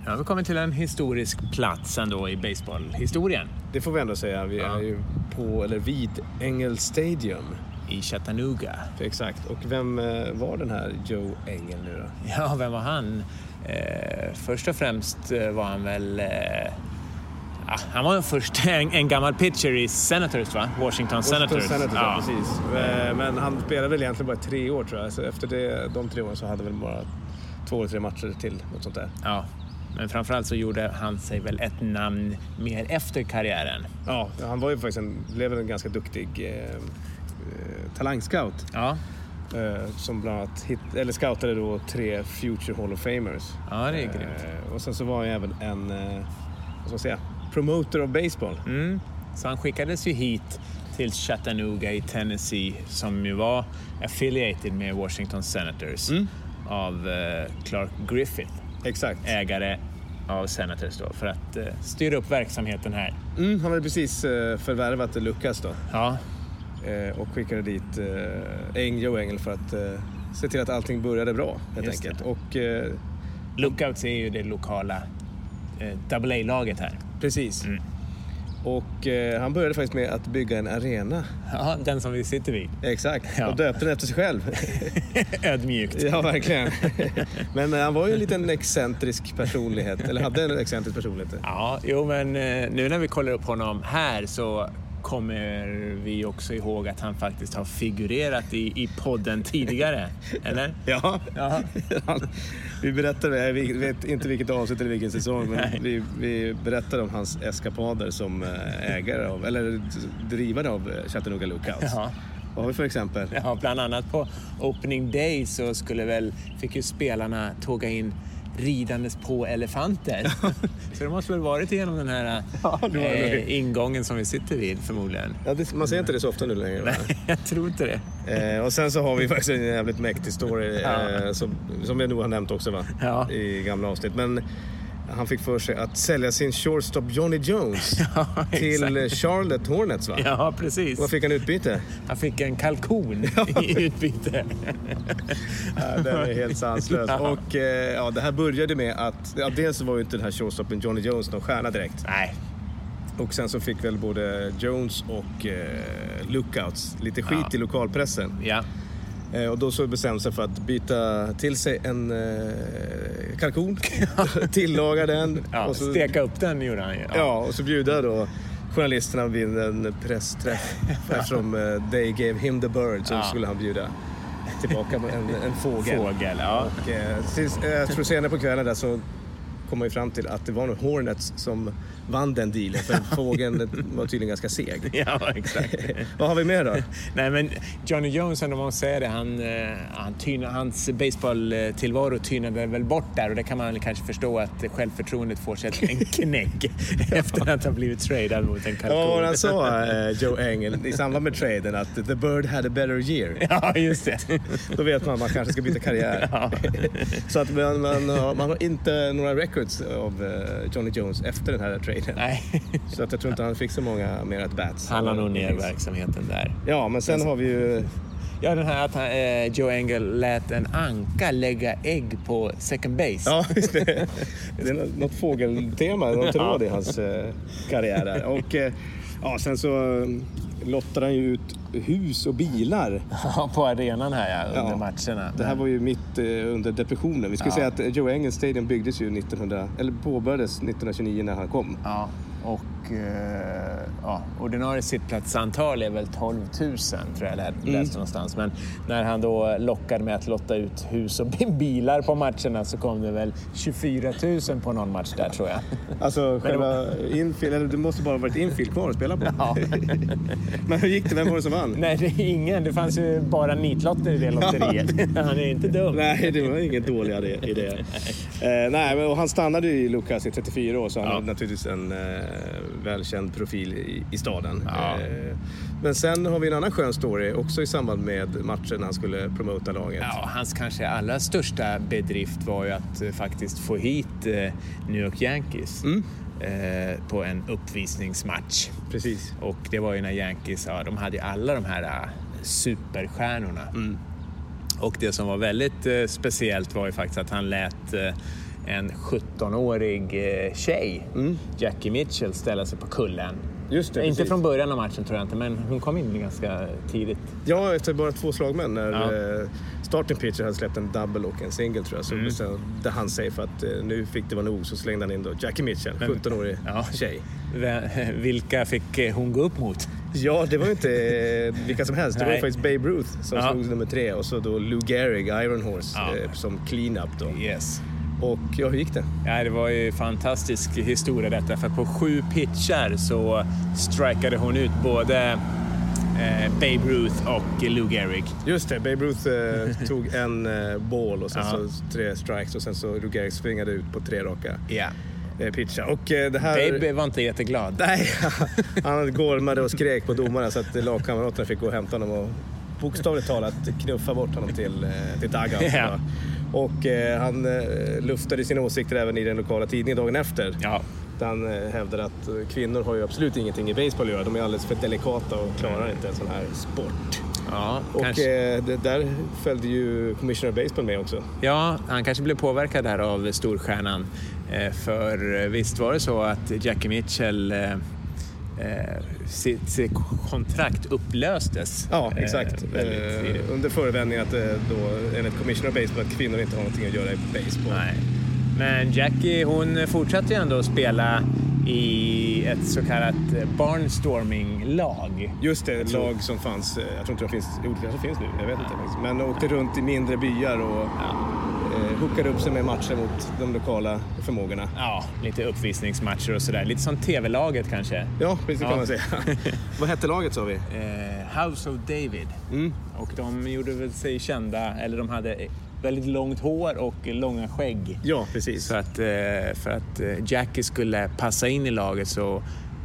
Ja, vi kommer till en historisk plats ändå i baseballhistorien. Det får vi ändå säga. Vi är ju på, eller vid Engel Stadium. I Chattanooga. Exakt. Och vem eh, var den här Joe Engel nu då? Ja, vem var han? Eh, först och främst eh, var han väl... Eh, ja, han var först en, en gammal pitcher i Senators, va? Washington Senators. Senators, ja. precis. Eh, Men han spelade väl egentligen bara tre år tror jag. Så efter det, de tre åren så hade väl bara två eller tre matcher till. Något sånt där. ja. Men framförallt så gjorde han sig väl ett namn mer efter karriären. Ja, han var ju faktiskt en, blev en ganska duktig eh, talangscout. Ja, Eh, som bland annat hit, eller scoutade då tre Future Hall of Famers. ja det är grymt. Eh, och sen så var han även en, eh, vad ska man säga, promoter of baseball. Mm. Så han skickades ju hit till Chattanooga i Tennessee som ju var affiliated med Washington Senators av eh, Clark Griffith, Exakt. ägare av Senators då, för att styra upp verksamheten här. Mm, han hade precis förvärvat Lucas då. Ja, och skickade dit eh, Eng, Joe Engel för att eh, se till att allting började bra helt Just det. enkelt. Och eh, Lookouts är ju det lokala eh, AA-laget här. precis. Mm. Och eh, han började faktiskt med att bygga en arena. Ja, den som vi sitter vid. Exakt. Ja. Och döpte den efter sig själv. Ödmjukt. ja, verkligen. Men eh, han var ju en liten excentrisk personlighet. Eller hade en excentrisk personlighet. Ja, jo men eh, nu när vi kollar upp honom här så kommer vi också ihåg att han faktiskt har figurerat i, i podden tidigare. Eller? Ja, Ja. Vi berättade, jag vet inte vilket avsnitt eller vilken säsong, men vi, vi berättade om hans eskapader som eh, ägare av, eller drivare av eh, Chattanooga Lookouts. Ja. Vad har vi för exempel? Ja, bland annat på opening day så skulle väl, fick ju spelarna tåga in ridandes på elefanter. så det måste väl varit genom den här Ja, eh, ingången som vi sitter vid förmodligen. Ja, det, man ser inte det så ofta nu längre. va? Jag tror inte det. Eh, och sen så har vi faktiskt en jävligt mäktig story Ja. eh, som, som jag nog har nämnt också va? Ja. i gamla avsnitt. Men han fick för sig att sälja sin shortstop Johnny Jones Ja, till. Charlotte Hornets va? Ja, precis. Vad fick han i utbyte? Han fick en kalkon i utbyte. Ja, den är helt sanslös. Ja. Och eh, ja, det här började med att, ja, dels var ju inte den här shortstopen Johnny Jones någon stjärna direkt. Nej, Och sen så fick väl både Jones och eh, Lookouts lite skit Ja. i lokalpressen. ja. Eh, och då så bestämde sig för att byta till sig en eh, kalkon, tillaga den ja och, så, steka upp den gjorde han ju. ja, och så bjuda då journalisterna vid en pressträff. Eftersom eh, they gave him the bird så Ja. skulle han bjuda tillbaka en, en fågel. Fågel, ja. Och, eh, sist, eh, jag tror senare på kvällen där så kom man ju fram till att det var nog Hornets som vann den dealen för fågeln var tydligen ganska seg. Ja, exakt. Vad har vi mer då? Nej, men Johnny Jones, om man säger det, han, eh, han tyna, hans baseballtillvaro tynade väl bort där och det kan man väl kanske förstå att självförtroendet får sig en knäck efter att ha blivit tradad mot en kalkon. Ja, han sa eh, Joe Engel i samband med traden att the bird had a better year. Ja, just det. Då vet man att man kanske ska byta karriär. Ja. Så att man, man, har, man har inte några records av eh, Johnny Jones efter den här traden. Nej, Så att jag tror inte han fick så många mer at bats. han la nog ner verksamheten där. Ja, men sen har vi ju... Ja, den här att han, eh, Joe Engel lät en anka lägga ägg på second base. Ja, just det. Det är nå- något fågeltema, något råd i hans eh, karriär där. Och eh, ja, sen så lottade han ju ut hus och bilar. Ja, på arenan här ja, under Ja. matcherna. Det här var ju mitt eh, under depressionen. Vi ska Ja. säga att Joe Engels Stadium byggdes ju 1900, eller påbörjades 1929 när han kom. Ja, och eh, ja, ordinarie sittplatsantal är väl 12 000 tror jag lä- läste Mm. någonstans. Men när han då lockade med att lotta ut hus och bilar på matcherna så kom det väl 24 000 på någon match där tror jag. Alltså själva eller det måste bara ha varit infield kvar att spela på. Ja. Men hur gick det? Vem var det som vann? Nej, det är ingen. Det fanns ju bara nitlotter i det lotteriet. Han är inte dum. Nej, det var ingen dålig idé. Eh, nej, men, och han stannade ju i Lucas i 34 år så han Ja. är naturligtvis en eh, välkänd profil i, i staden. Ja. Eh, men sen har vi en annan skön story också i samband med matchen när han skulle promota laget. Ja, hans kanske allra största bedrift var ju att eh, faktiskt få hit eh, New York Yankees eh, på en uppvisningsmatch. Precis. Och det var ju när Yankees, ja, de hade ju alla de här superstjärnorna. Och det som var väldigt eh, speciellt var ju faktiskt att han lät eh, en 17-årig eh, tjej, Jackie Mitchell, ställa sig på kullen. Just det, inte precis. från början av matchen tror jag inte, men hon kom in ganska tidigt. Ja, efter bara två slagmän när Ja. eh, starting pitcher hade släppt en double och en single tror jag. Så Mm. bestämde han sig för att eh, nu fick det vara nog så slängde han in då Jackie Mitchell, 17-årig Ja. tjej. Vilka fick hon gå upp mot? Ja, det var ju inte eh, vilka som helst. Det var faktiskt Babe Ruth som Ja. slog nummer tre och så då Lou Gehrig, Iron Horse, Ja. som clean-up då. Yes. Och ja, hur gick det? Ja, det var ju en fantastisk historia detta, för på sju pitchar så strikade hon ut både eh, Babe Ruth och Lou Gehrig. Just det, Babe Ruth eh, tog en eh, ball och sen Ja. så tre strikes och sen så Lou Gehrig svingade ut på tre raka Ja. eh, pitchar. Och eh, det här... Babe var inte jätteglad. Nej, han gormade och skrek på domarna så att lagkamraterna fick gå och hämta honom och bokstavligt talat knuffa bort honom till, eh, till dugout. Ja. Och eh, han eh, luftade sina åsikter även i den lokala tidningen dagen efter. Ja. Där Han eh, hävdade att eh, kvinnor har ju absolut ingenting i baseball att göra. De är alldeles för delikata och klarar inte en sån här sport. Ja, Och kanske. eh, det, där följde ju Commissioner Baseball med också. ja, han kanske blev påverkad här av storstjärnan. Eh, För visst var det så att Jackie Mitchell eh, sitt, sitt kontrakt upplöstes. Ja, eh, exakt. väldigt Eh, tidigt. under förevändning att eh, då, enligt Commissioner Baseball att kvinnor inte har någonting att göra i baseball. Nej. Men Jackie hon fortsatte ju ändå att spela i ett så kallat barnstorming-lag. Just det, ett lag som fanns, eh, jag tror inte de finns, det kanske finns nu, jag vet inte. faktiskt. Men åkte runt i mindre byar och eh, hookade upp sig med matcher mot de lokala förmågorna. Ja, lite uppvisningsmatcher och sådär. Lite som TV-laget kanske. Ja, precis Ja. kan man säga. Vad hette laget sa vi? Eh, House of David. Mm. Och de gjorde väl sig kända, eller de hade väldigt långt hår och långa skägg. Ja, precis. Så att, eh, för att eh, Jackie skulle passa in i laget så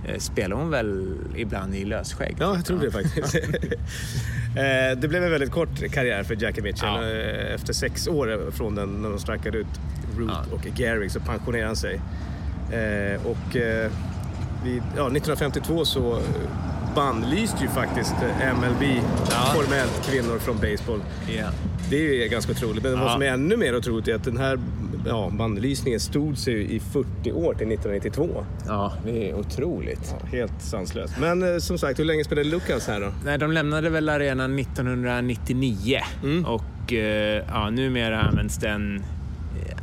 eh, spelade hon väl ibland i lösskägg. Ja, jag tror det faktiskt. Eh, det blev en väldigt kort karriär för Jackie Mitchell. Ja. Eh, Efter sex år från den när de strikade ut Root Ja. och Gehrig så pensionerade han sig. Och vid, ja, 1952 så bannlyste ju faktiskt eh, MLB Ja. formellt kvinnor från baseball. Ja. Det är ganska otroligt. Men vad Ja. som är ännu mer otroligt är att den här ja, bannlysningen stod sig i 40 år till 1992. ja, det är otroligt. Ja, helt sanslöst. Men eh, som sagt, hur länge spelade Lucas här då? Nej, de lämnade väl arenan 1999 Mm. och eh, ja, numera används den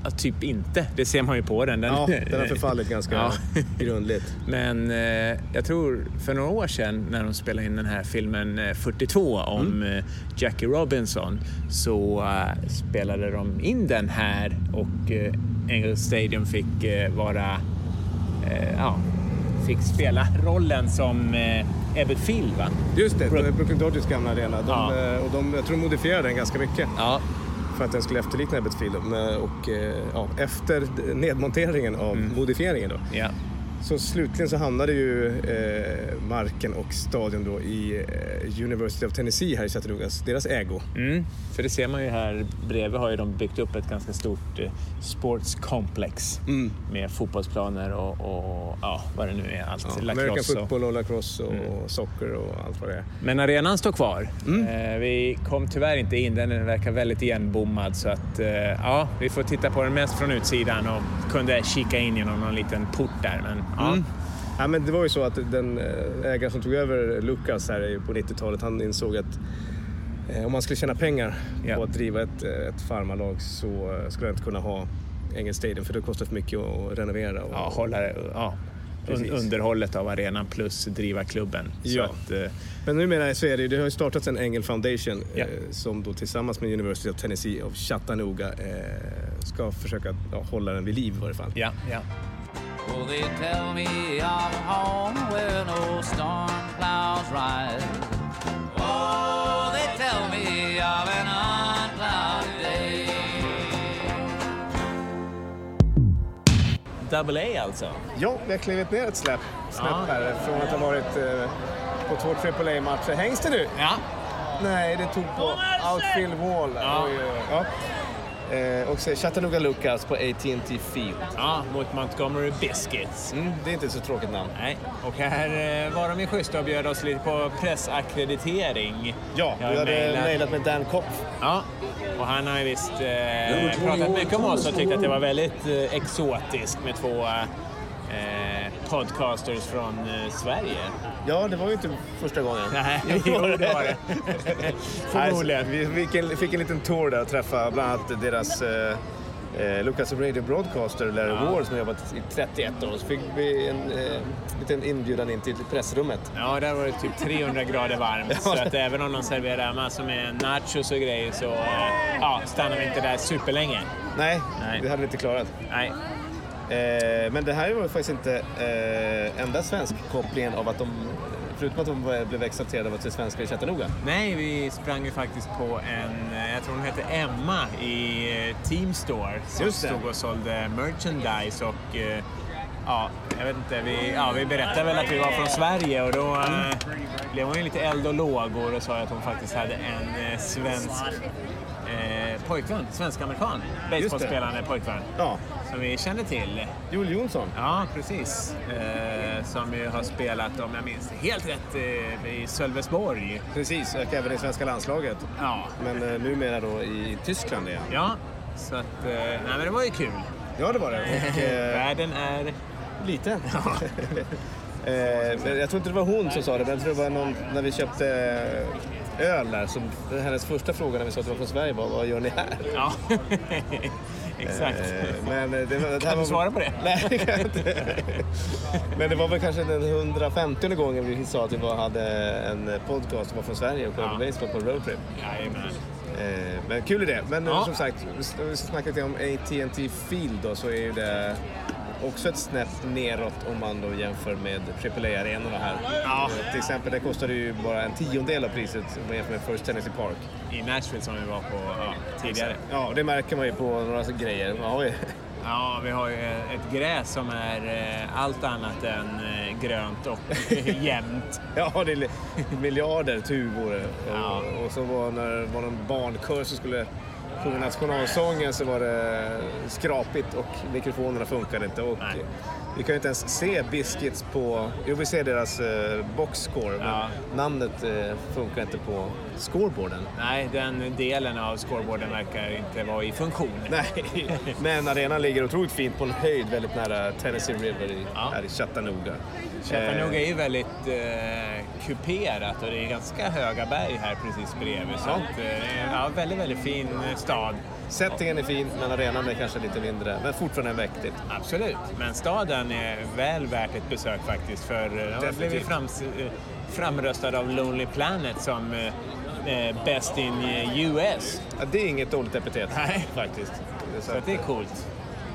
ja, typ inte. Det ser man ju på den. den Ja, den har förfallit ganska Ja. grundligt. Men eh, jag tror för några år sedan när de spelade in den här filmen eh, 42 om Mm. eh, Jackie Robinson så eh, spelade de in den här och eh, Angel Stadium fick eh, vara... Eh, ja, fick spela rollen som eh, Ebbet Field, va? Just det, Brook Brooklyn Dodgers gamla arena. De, Ja. eh, och de, jag tror de modifierade den ganska mycket Ja. För att den skulle efterlikna Ebbets Field. Men, Och eh, ja, efter nedmonteringen av modifieringen då, ja. Så slutligen så hamnade ju eh, marken och stadion då i eh, University of Tennessee här i Chattanooga, deras ägo. Mm, för det ser man ju här bredvid har ju de byggt upp ett ganska stort eh, sportskomplex Mm. med fotbollsplaner och, och ja, vad det nu är. Allt. Ja, American football och lacrosse och socker och allt vad det är. Men arenan står kvar. Mm. Eh, vi kom tyvärr inte in, den verkar väldigt igenbommad så att eh, ja, vi får titta på den mest från utsidan och kunde kika in genom någon liten port där. Men, ja. Mm. Ja, men det var ju så att den eh, ägaren som tog över Lucas här på 90-talet, han insåg att eh, om man skulle tjäna pengar på att driva ett, eh, ett farmarlag så skulle han inte kunna ha Engel Stadium för det kostar för mycket att renovera. Och, ja, hålla, ja, un, underhållet av arenan plus driva klubben. Ja. att, eh, Men numera så är det ju, det har ju startats en Engel Foundation eh, som då tillsammans med University of Tennessee of Chattanooga eh, ska försöka ja, hålla den vid liv i varje fall. ja. Oh, they tell me of a home where no storm clouds rise. Oh, they tell me of an unclouded day. Double A alltså? Ja, vi har klivit ner ett släpp, snäpp Ja. här från att ha varit eh, på två AAA-matcher. Hängs det nu? Ja. Nej, det tog på outfield wall. Ja. Oj. Ja. Eh, och så Chattanooga Lucas på AT&T Field. ja, mot Montgomery Biscuits. Mm, det är inte så tråkigt namn. Nej, och här eh, var de ju schyssta och bjöd oss lite på pressackreditering. Ja, Jag vi hade mejlat- med Dan Kopf. Ja, och han har ju visst eh, pratat mycket om oss och tyckt att det var väldigt eh, exotiskt med två eh, podcasters från eh, Sverige. Ja, det var ju inte första gången. Nej, jo, det var det. Förmodligen. Nej, så Vi fick en, fick en liten tour där och träffa bland annat deras eh, eh, Lucas Radio Broadcaster, Larry Ja. Ward, som har jobbat i 31 år. Så fick vi en eh, liten inbjudan in till pressrummet. Ja, där var det typ 300 grader varmt. Så att även om de serverar massor med nachos och grejer så eh, ja, stannar vi inte där superlänge. Nej, Nej. det hade vi inte klarat. Nej. Eh, men det här var faktiskt inte eh, enda svensk kopplingen av att de, förutom att de blev exalterade av att se svenskar i Chattanooga. Nej, vi sprang ju faktiskt på en, eh, jag tror hon hette Emma i eh, Team Store som stod och sålde merchandise och eh, ja, jag vet inte, vi, ja, vi berättade väl att vi var från Sverige och då eh, blev hon ju lite eld och lågor och sa att hon faktiskt hade en svensk pojkvän, svensk-amerikan, baseballspelande pojkvän Ja, som vi kände till. Joel Jonsson. Ja, precis. Eh, som ju har spelat, om jag minns helt rätt eh, i Sölvesborg. Precis, och även i svenska landslaget. Ja, Men eh, numera då i Tyskland igen. Ja, så att, eh, nej men det var ju kul. Ja, det var det. Och, eh, Världen är... liten. eh, men jag tror inte det var hon som sa det, men jag tror det var någon, när vi köpte eh, öl där, som hennes första fråga när vi sa att vi var från Sverige var vad gör ni här? Ja, exakt. Eh, men det, det här Kan var du svara på det? Nej, det kan jag inte. Men det var väl kanske den 150 gången vi sa att vi var, hade en podcast som var från Sverige och kollade på Ja. baseball på roadtrip. Jajamän. Eh, men kul idé. Men eh, Ja. som sagt, vi ska snacka lite om AT&T Field då, så är ju det också ett snäpp neråt om man då jämför med AAA-arenorna här. Ja. Eh, till exempel, det kostade ju bara en tiondel av priset om man jämför med First Tennessee Park. I Nashville som vi var på ja, tidigare. Ja, det märker man ju på några grejer. Man har ju Ja, vi har ju ett gräs som är eh, allt annat än eh, grönt och jämnt. Ja, det är miljarder tuvor. Och, Ja. och så var det var någon barnkör som skulle sjunga nationalsången så var det skrapigt och mikrofonerna funkade inte. Och Nej vi kan ju inte ens se Biscuits på... Jo, vi ser deras eh, boxscore, Ja. men namnet eh, funkar inte på scoreboarden. Nej, den delen av scoreboarden verkar inte vara i funktion. Nej, men arenan ligger otroligt fint på en höjd väldigt nära Tennessee River i, Ja. här i Chattanooga. Chattanooga Eh, är ju väldigt eh, kuperat och det är ganska höga berg här precis bredvid. Så Ja. att, eh, ja, väldigt, väldigt fin eh, stad. Settingen är fin, men arenan är kanske lite mindre, men fortfarande mäktigt. Absolut, men staden är väl värt ett besök faktiskt. För eh, den Definitivt. blivit frams, eh, framröstad av Lonely Planet som eh, eh, Best in eh, US. Ja, det är inget dåligt epitet Nej. faktiskt. Så att det är coolt.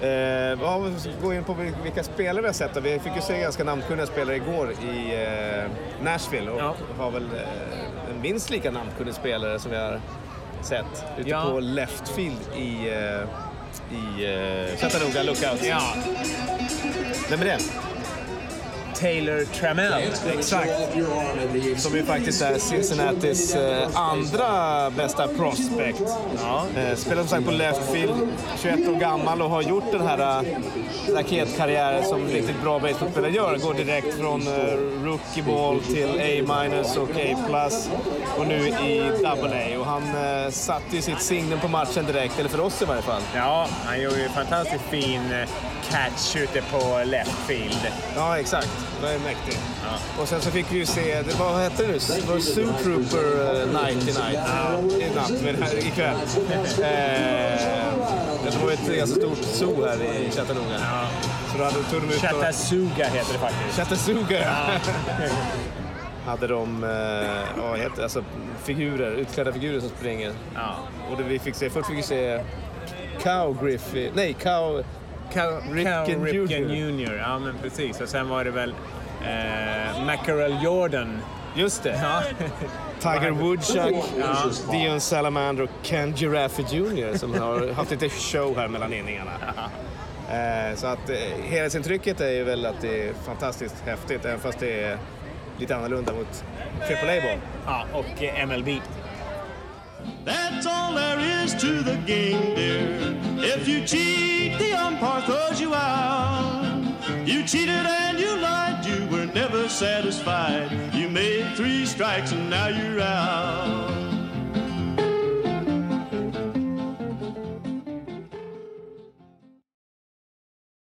Eh, ja, gå in på vil- vilka spelare vi har sett. Vi fick ju se ganska namnkunniga spelare igår i eh, Nashville och Ja. har väl eh, en minst lika namnkunnig spelare som vi har sett ute Ja. på left field i, eh, i eh, Chattanooga Lookout. Ja, Vem är det? Taylor Trammell. Exakt. Som ju faktiskt är Cincinnatis eh, andra bästa prospect. Ja. Eh, spelar som sagt på left field, 21 år gammal och har gjort den här eh, raketkarriären som riktigt bra baseballspelare gör. Går direkt från rookie ball till A- och A+. Och nu i double A. Och han satte ju sitt signum på matchen direkt, eller för oss i varje fall. Ja, han gjorde ju fantastiskt fin catch ute på left field. Ja, exakt. Det är mäktigt. Och sen så fick vi ju se, det, vad hette det nu? Det var Zoo Trooper eh, Night i night. I natt, men här, ikväll. Eh, det var ett ganska stort zoo här i Chattanooga. Så då hade, tog de ut. Chattasuga heter det faktiskt. Chattanooga, ja. hade de eh, vad heter, alltså, figurer, utklädda figurer som springer. Ja. Och det vi fick se, först fick vi se Cow Griffith, nej Cow... Cal Cal Ripken Jr. Ja, men precis. Och sen var det väl eh, Mackerel Jordan. Just det. Ja. Tiger Woodchuck, Dion Salamander och Ken Giraffe Jr som har haft lite show här mellan inningarna. Eh, så att eh, helhetsintrycket är ju väl att det är fantastiskt häftigt även fast det är lite annorlunda mot AAA-boll. ja, och eh, MLB. That's all there is to the game, dear. If you cheat, the umpire throws you out. You cheated and you lied, you were never satisfied. You made three strikes and now you're out.